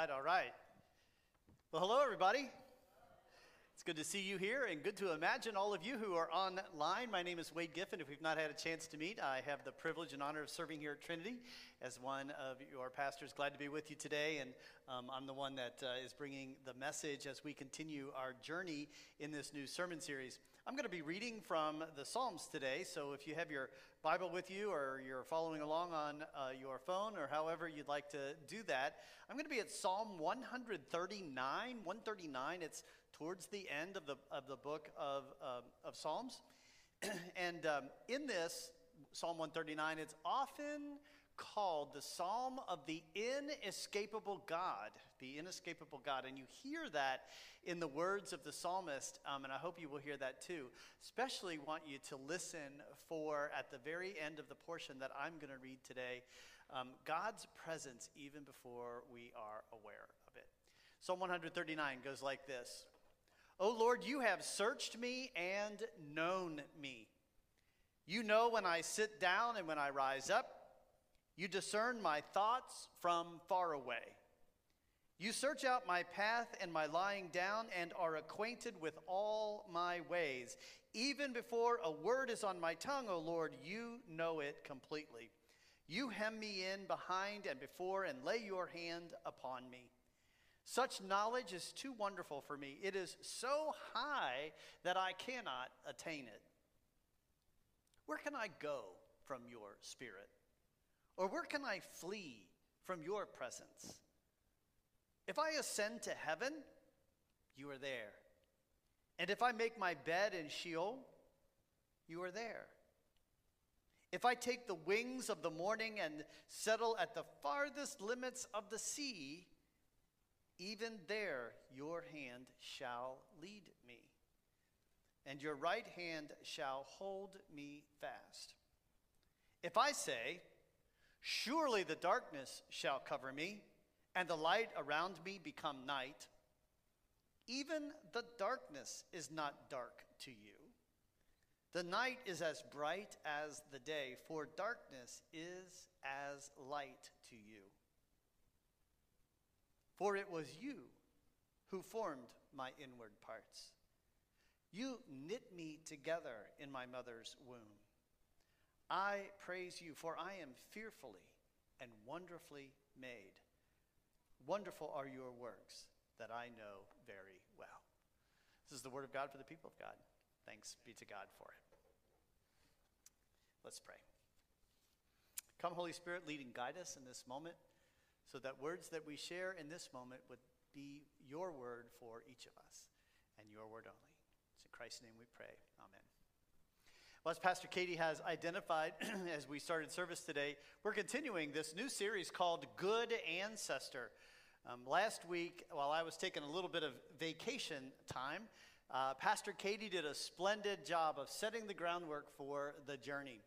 right, all right. Well, hello, everybody. It's good to see you here and good to imagine all of you who are online. My name is Wade Giffen. If we've not had a chance to meet, I have the privilege and honor of serving here at Trinity as one of your pastors. Glad to be with you today, and um, I'm the one that uh, is bringing the message as we continue our journey in this new sermon series. I'm going to be reading from the Psalms today, so if you have your Bible with you or you're following along on uh, your phone or however you'd like to do that, I'm going to be at Psalm 139. 139, it's towards the end of the, of the book of, uh, of Psalms. and um, in this, Psalm 139, it's often called the Psalm of the Inescapable God. The Inescapable God. And you hear that in the words of the psalmist, um, and I hope you will hear that too. Especially want you to listen for, at the very end of the portion that I'm going to read today, um, God's presence even before we are aware of it. Psalm 139 goes like this O Lord, you have searched me and known me. You know when I sit down and when I rise up. You discern my thoughts from far away. You search out my path and my lying down and are acquainted with all my ways. Even before a word is on my tongue, O Lord, you know it completely. You hem me in behind and before and lay your hand upon me. Such knowledge is too wonderful for me. It is so high that I cannot attain it. Where can I go from your spirit? Or where can I flee from your presence? If I ascend to heaven, you are there. And if I make my bed in Sheol, you are there. If I take the wings of the morning and settle at the farthest limits of the sea, even there your hand shall lead me, and your right hand shall hold me fast. If I say, Surely the darkness shall cover me, and the light around me become night. Even the darkness is not dark to you. The night is as bright as the day, for darkness is as light to you. For it was you who formed my inward parts. You knit me together in my mother's womb. I praise you, for I am fearfully and wonderfully made. Wonderful are your works that I know very well. This is the word of God for the people of God. Thanks be to God for it. Let's pray. Come, Holy Spirit, lead and guide us in this moment so that words that we share in this moment would be your word for each of us and your word only. It's in Christ's name we pray. Amen. Well, as Pastor Katie has identified as we started service today, we're continuing this new series called Good Ancestor. Um, last week, while I was taking a little bit of vacation time, uh, Pastor Katie did a splendid job of setting the groundwork for the journey.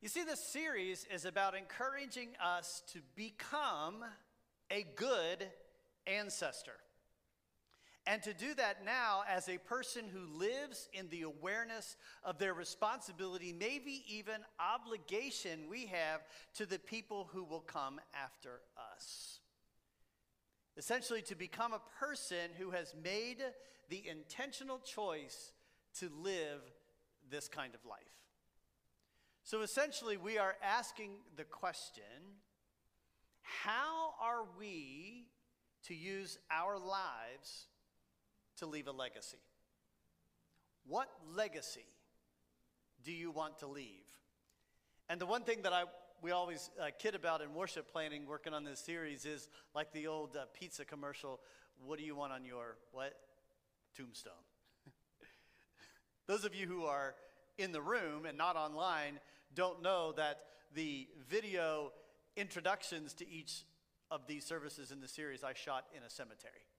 You see, this series is about encouraging us to become a good ancestor. And to do that now as a person who lives in the awareness of their responsibility, maybe even obligation we have to the people who will come after us. Essentially, to become a person who has made the intentional choice to live this kind of life. So essentially, we are asking the question how are we to use our lives to leave a legacy. What legacy do you want to leave? And the one thing that I we always uh, kid about in worship planning, working on this series, is like the old uh, pizza commercial. What do you want on your what tombstone? Those of you who are in the room and not online don't know that the video introductions to each of these services in the series I shot in a cemetery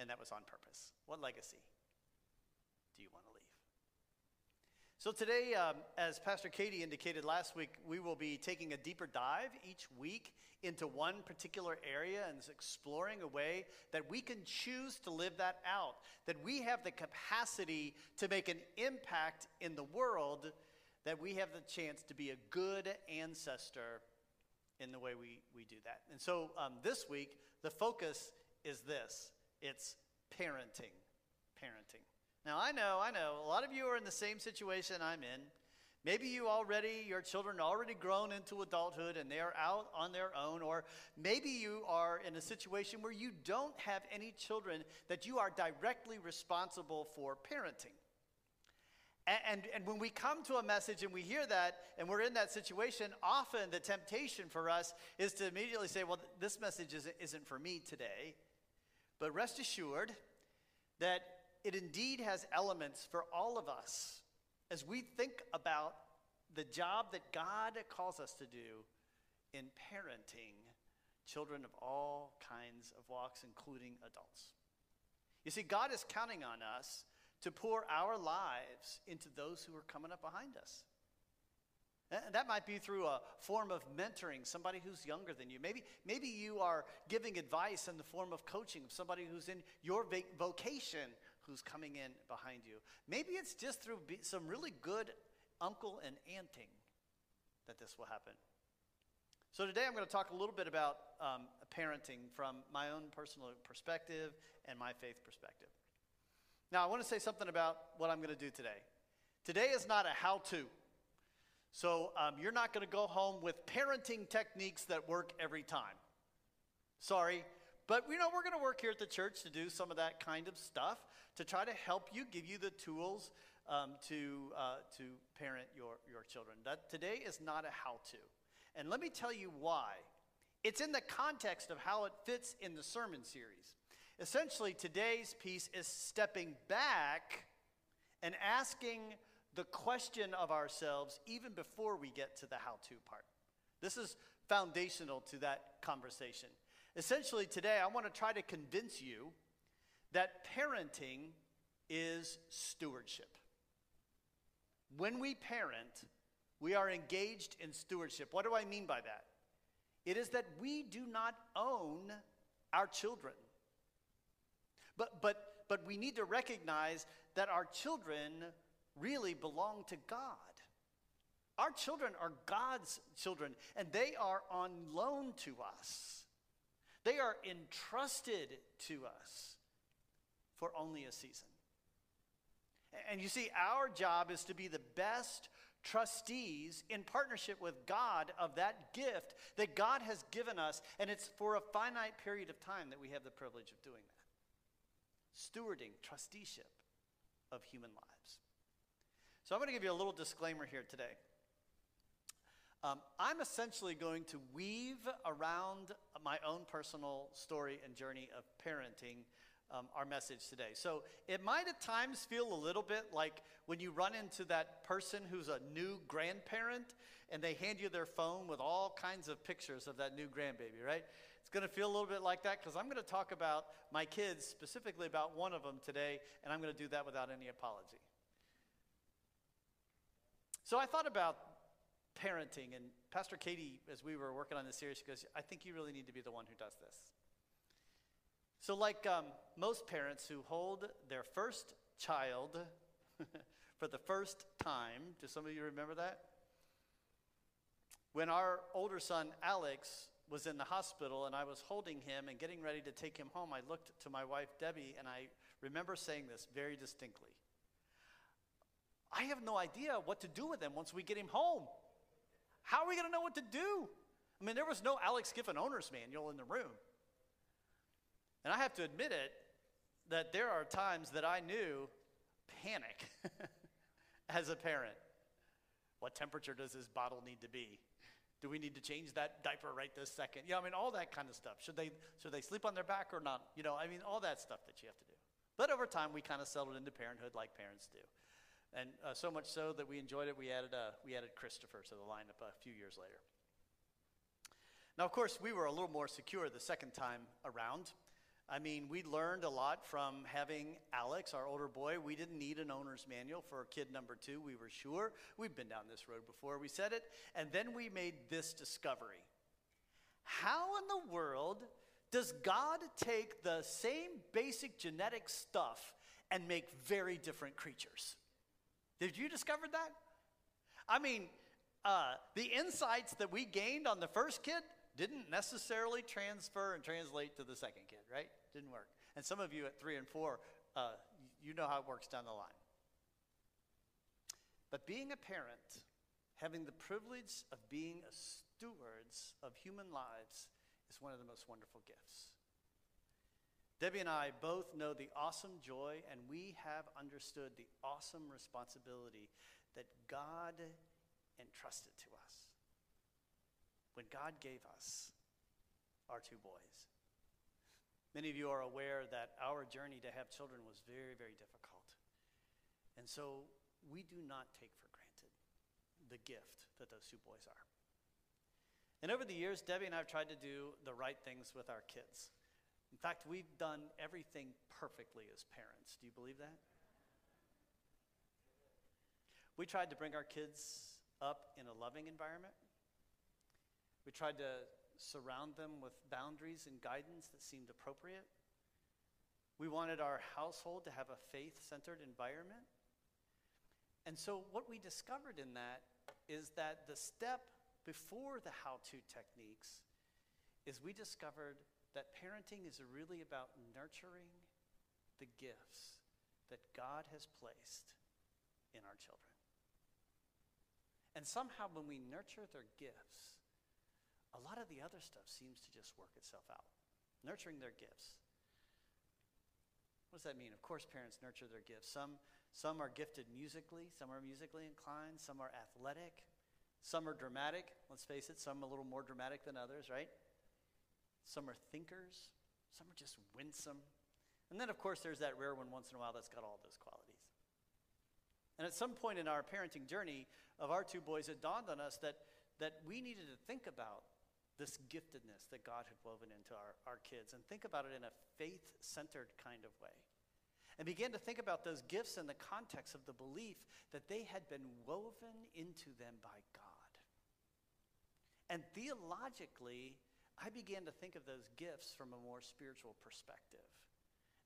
and that was on purpose. What legacy do you want to leave? So, today, um, as Pastor Katie indicated last week, we will be taking a deeper dive each week into one particular area and exploring a way that we can choose to live that out, that we have the capacity to make an impact in the world, that we have the chance to be a good ancestor in the way we, we do that. And so, um, this week, the focus is this it's parenting. Parenting. Now, I know, I know, a lot of you are in the same situation I'm in. Maybe you already, your children already grown into adulthood and they are out on their own, or maybe you are in a situation where you don't have any children that you are directly responsible for parenting. And, and, and, when we come to a message and we hear that and we're in that situation, often the temptation for us is to immediately say, well, this message isn't, isn't for me today. But rest assured that it indeed has elements for all of us as we think about the job that God calls us to do in parenting children of all kinds of walks, including adults. You see, God is counting on us to pour our lives into those who are coming up behind us. And that might be through a form of mentoring somebody who's younger than you. Maybe, maybe you are giving advice in the form of coaching of somebody who's in your vocation who's coming in behind you. Maybe it's just through some really good uncle and aunting that this will happen. So today I'm going to talk a little bit about um, parenting from my own personal perspective and my faith perspective. Now, I want to say something about what I'm going to do today. Today is not a how to. So, um, you're not going to go home with parenting techniques that work every time. Sorry. But, you know, we're going to work here at the church to do some of that kind of stuff to try to help you, give you the tools um, to, uh, to parent your, your children. That today is not a how to. And let me tell you why. It's in the context of how it fits in the sermon series. Essentially, today's piece is stepping back and asking the question of ourselves even before we get to the how to part. This is foundational to that conversation. Essentially, today, I want to try to convince you that parenting is stewardship. When we parent, we are engaged in stewardship. What do I mean by that? It is that we do not own our children. But, but, but we need to recognize that our children really belong to God. Our children are God's children, and they are on loan to us. They are entrusted to us for only a season. And you see, our job is to be the best trustees in partnership with God of that gift that God has given us, and it's for a finite period of time that we have the privilege of doing that stewarding, trusteeship of human lives. So I'm going to give you a little disclaimer here today. Um, I'm essentially going to weave around my own personal story and journey of parenting um, our message today. So it might at times feel a little bit like when you run into that person who's a new grandparent and they hand you their phone with all kinds of pictures of that new grandbaby, right? It's going to feel a little bit like that because I'm going to talk about my kids, specifically about one of them today, and I'm going to do that without any apology. So I thought about parenting, and Pastor Katie, as we were working on this series, she goes, I think you really need to be the one who does this. So, like um, most parents who hold their first child for the first time, do some of you remember that? When our older son, Alex, was in the hospital and I was holding him and getting ready to take him home, I looked to my wife, Debbie, and I remember saying this very distinctly. I have no idea what to do with him once we get him home. How are we going to know what to do? I mean, there was no Alex Giffen owner's manual in the room. And I have to admit it that there are times that I knew panic as a parent. What temperature does this bottle need to be? Do we need to change that diaper right this second? Yeah, I mean, all that kind of stuff. Should they, should they sleep on their back or not? You know, I mean, all that stuff that you have to do. But over time, we kind of settled into parenthood like parents do. And uh, so much so that we enjoyed it, we added, uh, we added Christopher to the lineup a few years later. Now, of course, we were a little more secure the second time around. I mean, we learned a lot from having Alex, our older boy. We didn't need an owner's manual for kid number two, we were sure. We've been down this road before, we said it. And then we made this discovery How in the world does God take the same basic genetic stuff and make very different creatures? Did you discover that? I mean, uh, the insights that we gained on the first kid didn't necessarily transfer and translate to the second kid, right? Didn't work. And some of you at three and four, uh, you know how it works down the line. But being a parent, having the privilege of being a stewards of human lives, is one of the most wonderful gifts. Debbie and I both know the awesome joy, and we have understood the awesome responsibility that God entrusted to us when God gave us our two boys. Many of you are aware that our journey to have children was very, very difficult. And so we do not take for granted the gift that those two boys are. And over the years, Debbie and I have tried to do the right things with our kids. In fact, we've done everything perfectly as parents. Do you believe that? We tried to bring our kids up in a loving environment. We tried to surround them with boundaries and guidance that seemed appropriate. We wanted our household to have a faith centered environment. And so, what we discovered in that is that the step before the how to techniques is we discovered that parenting is really about nurturing the gifts that God has placed in our children. And somehow, when we nurture their gifts, a lot of the other stuff seems to just work itself out. Nurturing their gifts. What does that mean? Of course, parents nurture their gifts. Some, some are gifted musically, some are musically inclined, some are athletic, some are dramatic. Let's face it, some a little more dramatic than others, right? Some are thinkers, some are just winsome. And then, of course, there's that rare one once in a while that's got all those qualities. And at some point in our parenting journey of our two boys, it dawned on us that, that we needed to think about this giftedness that God had woven into our, our kids and think about it in a faith centered kind of way. And begin to think about those gifts in the context of the belief that they had been woven into them by God. And theologically, I began to think of those gifts from a more spiritual perspective.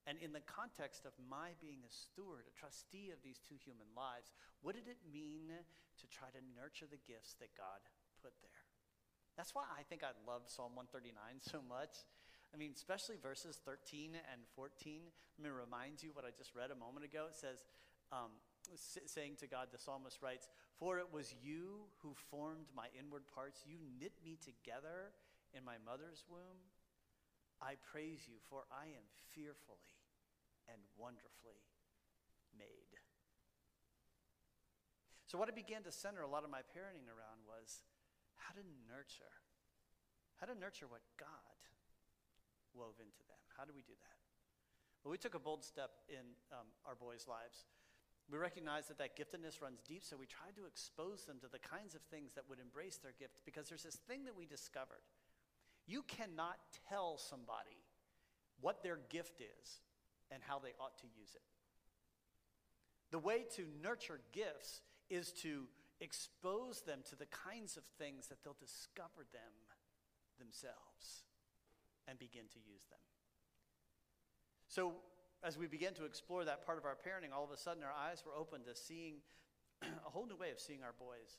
And in the context of my being a steward, a trustee of these two human lives, what did it mean to try to nurture the gifts that God put there? That's why I think I love Psalm 139 so much. I mean, especially verses 13 and 14. Let me remind you what I just read a moment ago. It says, um, saying to God, the psalmist writes, For it was you who formed my inward parts. You knit me together in my mother's womb. I praise you, for I am fearfully and wonderfully made. So, what I began to center a lot of my parenting around was how to nurture, how to nurture what God wove into them. How do we do that? Well, we took a bold step in um, our boys' lives. We recognized that that giftedness runs deep, so we tried to expose them to the kinds of things that would embrace their gift because there's this thing that we discovered. You cannot tell somebody what their gift is and how they ought to use it. The way to nurture gifts is to expose them to the kinds of things that they'll discover them themselves and begin to use them. So, as we began to explore that part of our parenting, all of a sudden our eyes were open to seeing a whole new way of seeing our boys.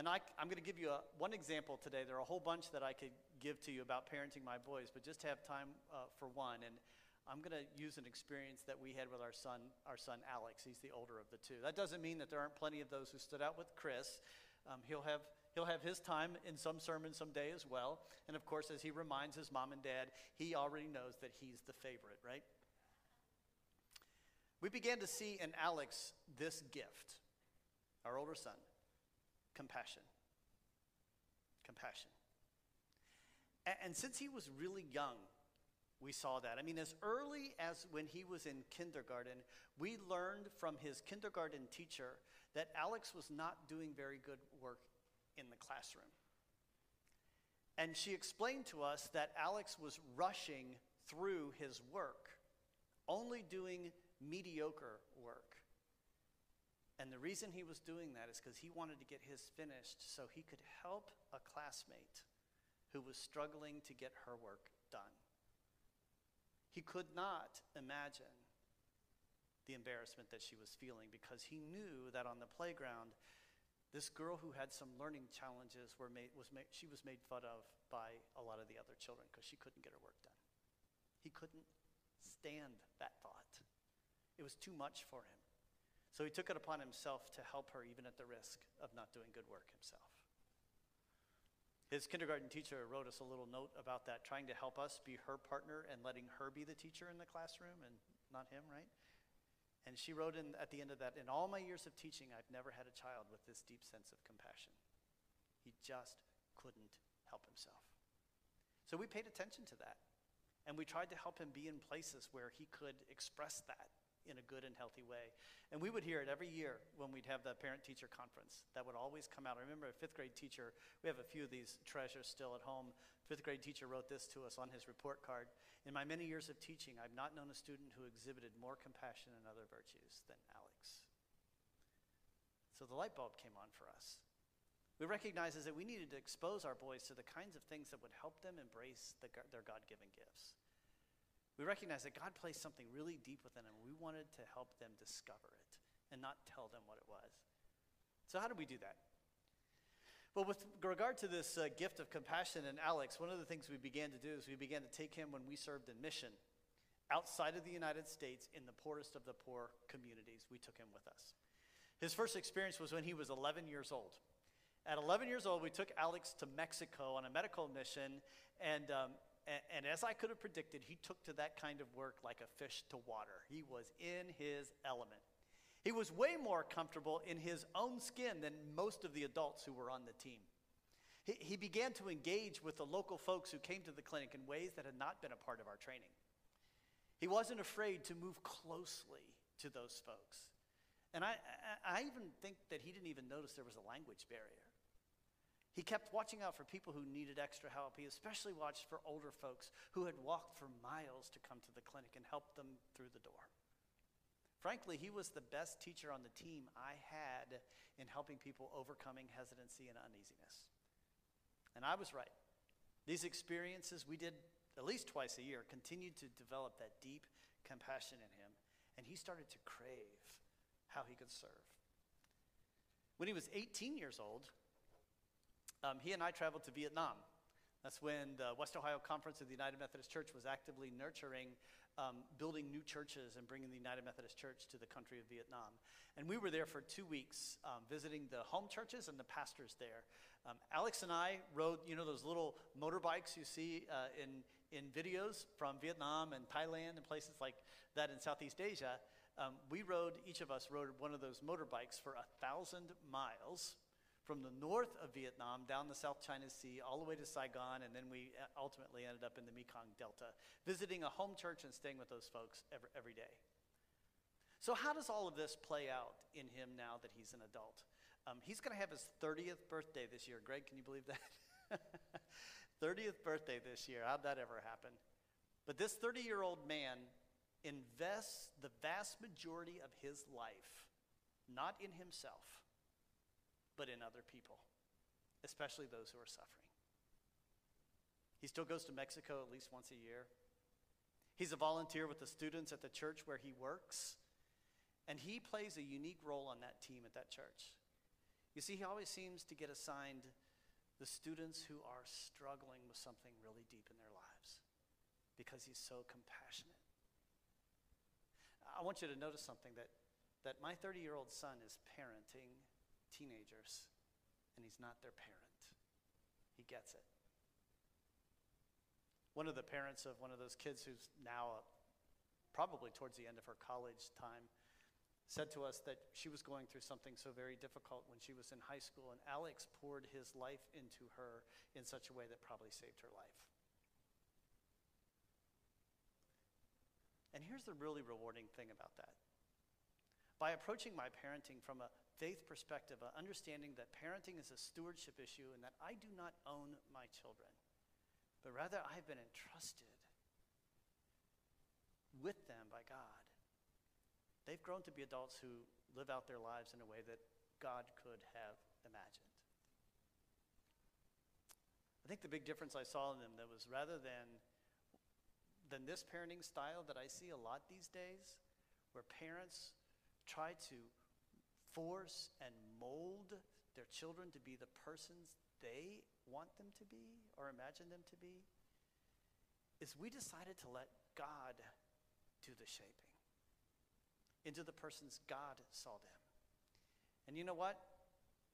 And I, am going to give you a, one example today. There are a whole bunch that I could give to you about parenting my boys, but just have time uh, for one. And I'm going to use an experience that we had with our son, our son Alex. He's the older of the two. That doesn't mean that there aren't plenty of those who stood out with Chris. Um, he'll have he'll have his time in some sermon someday as well. And of course, as he reminds his mom and dad, he already knows that he's the favorite, right? We began to see in Alex this gift, our older son, compassion. Compassion. And, and since he was really young, we saw that. I mean, as early as when he was in kindergarten, we learned from his kindergarten teacher that Alex was not doing very good work in the classroom. And she explained to us that Alex was rushing through his work, only doing mediocre work. And the reason he was doing that is because he wanted to get his finished so he could help a classmate who was struggling to get her work done. He could not imagine the embarrassment that she was feeling because he knew that on the playground, this girl who had some learning challenges were made, was made, she was made fun of by a lot of the other children because she couldn't get her work done. He couldn't stand that thought. It was too much for him. So he took it upon himself to help her even at the risk of not doing good work himself. His kindergarten teacher wrote us a little note about that, trying to help us be her partner and letting her be the teacher in the classroom and not him, right? And she wrote in at the end of that, in all my years of teaching, I've never had a child with this deep sense of compassion. He just couldn't help himself. So we paid attention to that. And we tried to help him be in places where he could express that in a good and healthy way. And we would hear it every year when we'd have the parent teacher conference. That would always come out. I remember a fifth grade teacher, we have a few of these treasures still at home. Fifth grade teacher wrote this to us on his report card. In my many years of teaching, I've not known a student who exhibited more compassion and other virtues than Alex. So the light bulb came on for us. We recognized that we needed to expose our boys to the kinds of things that would help them embrace the, their God given gifts. We recognized that God placed something really deep within them. We wanted to help them discover it and not tell them what it was. So, how do we do that? Well, with regard to this uh, gift of compassion in Alex, one of the things we began to do is we began to take him when we served in mission outside of the United States in the poorest of the poor communities. We took him with us. His first experience was when he was 11 years old. At 11 years old, we took Alex to Mexico on a medical mission, and um, and, and as I could have predicted, he took to that kind of work like a fish to water. He was in his element. He was way more comfortable in his own skin than most of the adults who were on the team. He, he began to engage with the local folks who came to the clinic in ways that had not been a part of our training. He wasn't afraid to move closely to those folks. And I, I, I even think that he didn't even notice there was a language barrier. He kept watching out for people who needed extra help. He especially watched for older folks who had walked for miles to come to the clinic and help them through the door. Frankly, he was the best teacher on the team I had in helping people overcoming hesitancy and uneasiness. And I was right. These experiences we did at least twice a year continued to develop that deep compassion in him, and he started to crave how he could serve. When he was 18 years old, um, he and I traveled to Vietnam. That's when the West Ohio Conference of the United Methodist Church was actively nurturing um, building new churches and bringing the United Methodist Church to the country of Vietnam. And we were there for two weeks um, visiting the home churches and the pastors there. Um, Alex and I rode, you know, those little motorbikes you see uh, in, in videos from Vietnam and Thailand and places like that in Southeast Asia. Um, we rode, each of us rode one of those motorbikes for a thousand miles from the north of Vietnam down the South China Sea all the way to Saigon, and then we uh, ultimately ended up in the Mekong Delta, visiting a home church and staying with those folks every, every day. So, how does all of this play out in him now that he's an adult? Um, he's going to have his 30th birthday this year. Greg, can you believe that? 30th birthday this year. How'd that ever happen? But this 30 year old man invests the vast majority of his life not in himself, but in other people, especially those who are suffering. He still goes to Mexico at least once a year. He's a volunteer with the students at the church where he works, and he plays a unique role on that team at that church. You see, he always seems to get assigned the students who are struggling with something really deep in their lives because he's so compassionate. I want you to notice something that, that my 30 year old son is parenting teenagers, and he's not their parent. He gets it. One of the parents of one of those kids who's now uh, probably towards the end of her college time said to us that she was going through something so very difficult when she was in high school, and Alex poured his life into her in such a way that probably saved her life. And here's the really rewarding thing about that. By approaching my parenting from a faith perspective, uh, understanding that parenting is a stewardship issue and that I do not own my children, but rather I've been entrusted with them by God. They've grown to be adults who live out their lives in a way that God could have imagined. I think the big difference I saw in them that was rather than than this parenting style that I see a lot these days, where parents try to force and mold their children to be the persons they want them to be or imagine them to be is we decided to let God do the shaping into the persons God saw them. And you know what?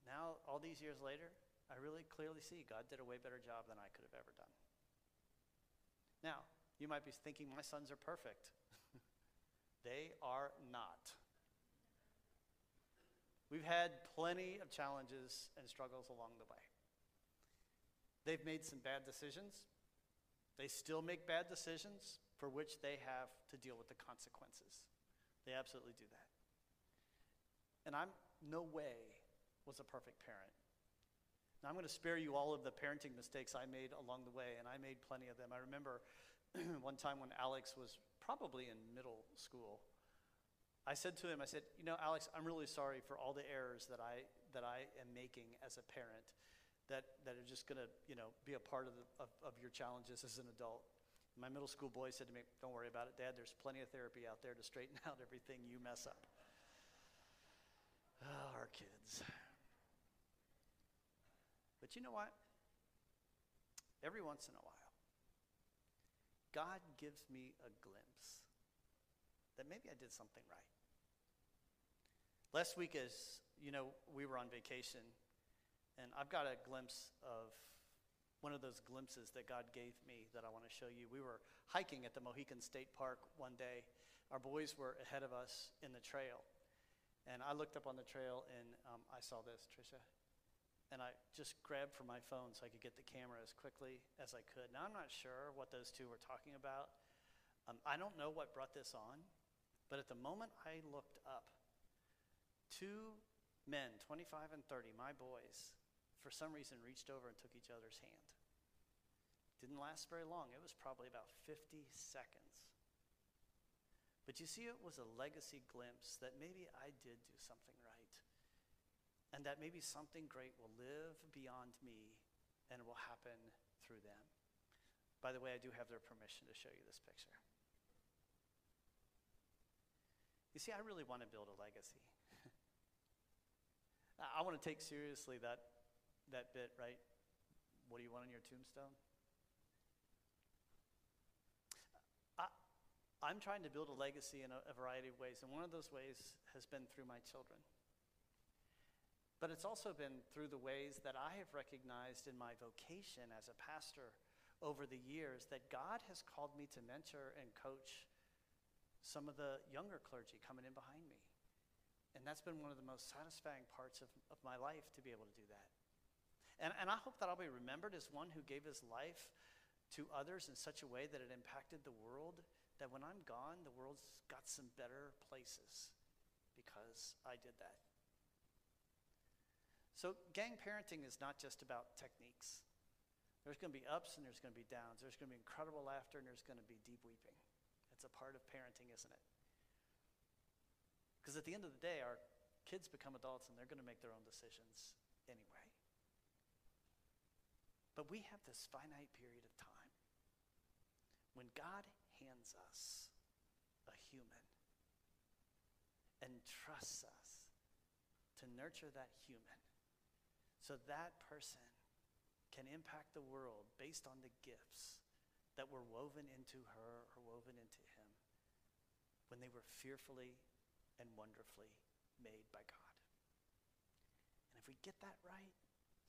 Now, all these years later, I really clearly see God did a way better job than I could have ever done. Now, you might be thinking, my sons are perfect. they are not. We've had plenty of challenges and struggles along the way. They've made some bad decisions. They still make bad decisions for which they have to deal with the consequences. They absolutely do that. And I'm no way was a perfect parent. Now, I'm going to spare you all of the parenting mistakes I made along the way, and I made plenty of them. I remember one time when Alex was probably in middle school, I said to him, I said, you know, Alex, I'm really sorry for all the errors that I, that I am making as a parent that, that are just going to, you know, be a part of, the, of, of your challenges as an adult. My middle school boy said to me, don't worry about it, Dad, there's plenty of therapy out there to straighten out everything you mess up. Oh, our kids. But you know what? Every once in a while, God gives me a glimpse that maybe I did something right. Last week, as you know, we were on vacation, and I've got a glimpse of one of those glimpses that God gave me that I want to show you. We were hiking at the Mohican State Park one day. Our boys were ahead of us in the trail. And I looked up on the trail and um, I saw this, Trisha. And I just grabbed for my phone so I could get the camera as quickly as I could. Now, I'm not sure what those two were talking about. Um, I don't know what brought this on, but at the moment I looked up, Two men, 25 and 30, my boys, for some reason reached over and took each other's hand. Didn't last very long. It was probably about 50 seconds. But you see, it was a legacy glimpse that maybe I did do something right. And that maybe something great will live beyond me and will happen through them. By the way, I do have their permission to show you this picture. You see, I really want to build a legacy. I want to take seriously that, that bit, right? What do you want on your tombstone? I, I'm trying to build a legacy in a, a variety of ways, and one of those ways has been through my children. But it's also been through the ways that I have recognized in my vocation as a pastor over the years that God has called me to mentor and coach some of the younger clergy coming in behind me. And that's been one of the most satisfying parts of, of my life to be able to do that. And, and I hope that I'll be remembered as one who gave his life to others in such a way that it impacted the world, that when I'm gone, the world's got some better places because I did that. So, gang parenting is not just about techniques. There's going to be ups and there's going to be downs. There's going to be incredible laughter and there's going to be deep weeping. It's a part of parenting, isn't it? Because at the end of the day, our kids become adults and they're going to make their own decisions anyway. But we have this finite period of time when God hands us a human and trusts us to nurture that human so that person can impact the world based on the gifts that were woven into her or woven into him when they were fearfully and wonderfully made by God. And if we get that right,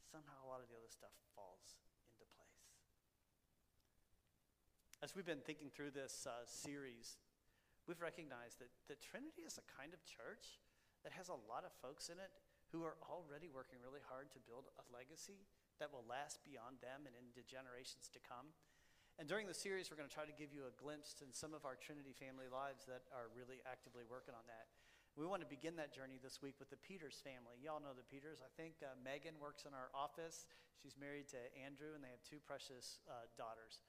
somehow a lot of the other stuff falls into place. As we've been thinking through this uh, series, we've recognized that the Trinity is a kind of church that has a lot of folks in it who are already working really hard to build a legacy that will last beyond them and into generations to come. And during the series, we're going to try to give you a glimpse in some of our Trinity family lives that are really actively working on that. We want to begin that journey this week with the Peters family. Y'all know the Peters. I think uh, Megan works in our office. She's married to Andrew, and they have two precious uh, daughters.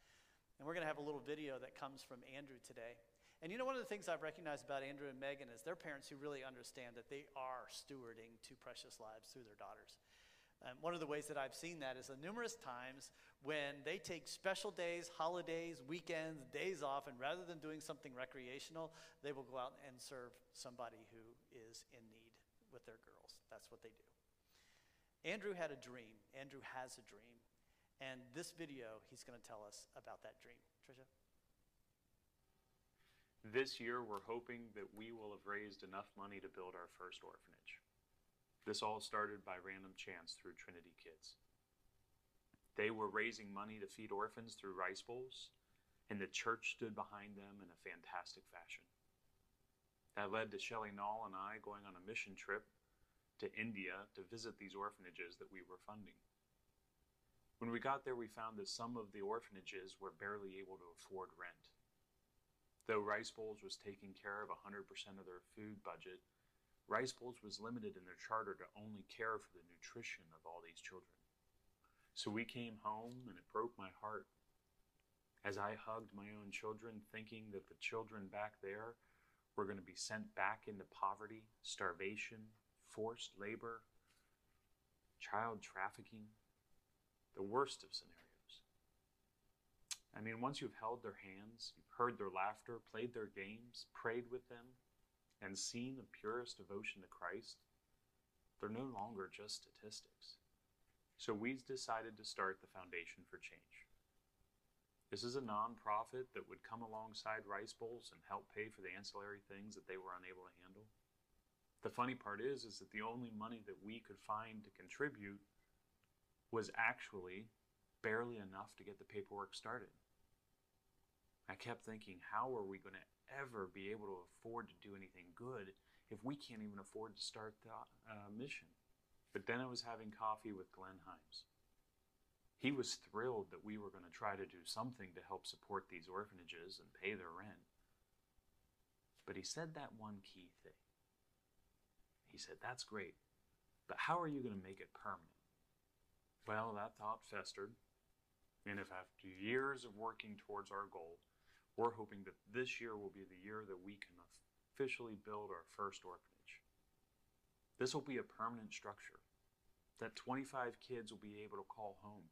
And we're going to have a little video that comes from Andrew today. And you know, one of the things I've recognized about Andrew and Megan is they're parents who really understand that they are stewarding two precious lives through their daughters. And one of the ways that I've seen that is the numerous times when they take special days, holidays, weekends, days off, and rather than doing something recreational, they will go out and serve somebody who is in need with their girls. That's what they do. Andrew had a dream. Andrew has a dream. And this video, he's going to tell us about that dream. Tricia? This year, we're hoping that we will have raised enough money to build our first orphanage. This all started by random chance through Trinity Kids. They were raising money to feed orphans through rice bowls, and the church stood behind them in a fantastic fashion. That led to Shelley Knoll and I going on a mission trip to India to visit these orphanages that we were funding. When we got there, we found that some of the orphanages were barely able to afford rent. Though Rice Bowls was taking care of 100% of their food budget, Rice Bowls was limited in their charter to only care for the nutrition of all these children. So we came home and it broke my heart as I hugged my own children, thinking that the children back there were going to be sent back into poverty, starvation, forced labor, child trafficking the worst of scenarios. I mean, once you've held their hands, you've heard their laughter, played their games, prayed with them, and seen the purest devotion to Christ, they're no longer just statistics. So we decided to start the Foundation for Change. This is a nonprofit that would come alongside Rice Bowls and help pay for the ancillary things that they were unable to handle. The funny part is, is that the only money that we could find to contribute was actually barely enough to get the paperwork started. I kept thinking, how are we going to ever be able to afford to do anything good if we can't even afford to start the uh, mission? But then I was having coffee with Glenn Himes. He was thrilled that we were going to try to do something to help support these orphanages and pay their rent. But he said that one key thing. He said, That's great, but how are you going to make it permanent? Well, that thought festered, and if after years of working towards our goal, we're hoping that this year will be the year that we can officially build our first orphanage. This will be a permanent structure that 25 kids will be able to call home.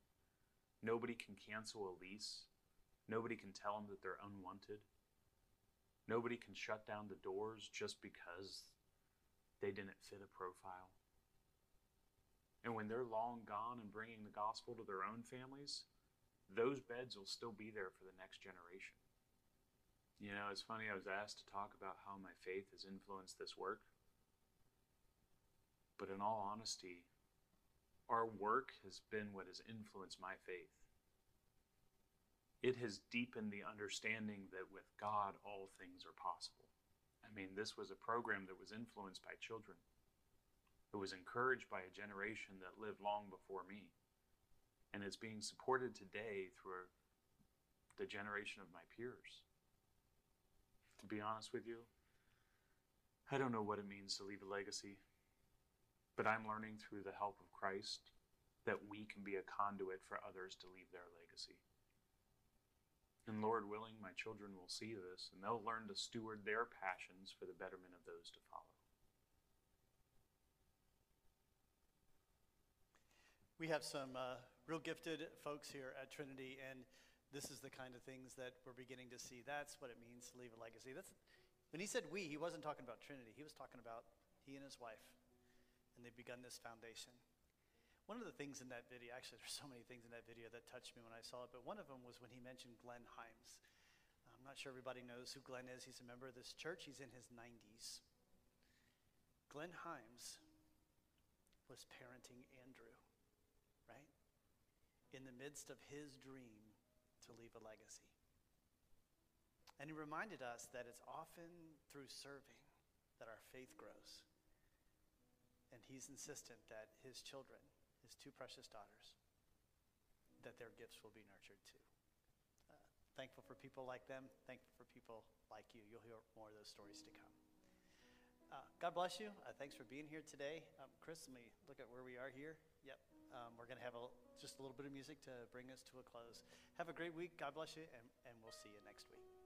Nobody can cancel a lease. Nobody can tell them that they're unwanted. Nobody can shut down the doors just because they didn't fit a profile. And when they're long gone and bringing the gospel to their own families, those beds will still be there for the next generation. You know, it's funny, I was asked to talk about how my faith has influenced this work. But in all honesty, our work has been what has influenced my faith. It has deepened the understanding that with God, all things are possible. I mean, this was a program that was influenced by children it was encouraged by a generation that lived long before me. And it's being supported today through the generation of my peers. To be honest with you, I don't know what it means to leave a legacy, but I'm learning through the help of Christ that we can be a conduit for others to leave their legacy. And Lord willing, my children will see this and they'll learn to steward their passions for the betterment of those to follow. We have some uh, real gifted folks here at Trinity, and this is the kind of things that we're beginning to see. That's what it means to leave a legacy. That's, when he said we, he wasn't talking about Trinity. He was talking about he and his wife, and they've begun this foundation. One of the things in that video, actually, there's so many things in that video that touched me when I saw it, but one of them was when he mentioned Glenn Himes. I'm not sure everybody knows who Glenn is. He's a member of this church, he's in his 90s. Glenn Himes was parenting Andrew right? in the midst of his dream to leave a legacy. And he reminded us that it's often through serving that our faith grows. And he's insistent that his children, his two precious daughters, that their gifts will be nurtured too. Uh, thankful for people like them. Thankful for people like you. You'll hear more of those stories to come. Uh, God bless you. Uh, thanks for being here today. Um, Chris, let me look at where we are here. Yep. Um, we're going to have a, just a little bit of music to bring us to a close. Have a great week. God bless you, and, and we'll see you next week.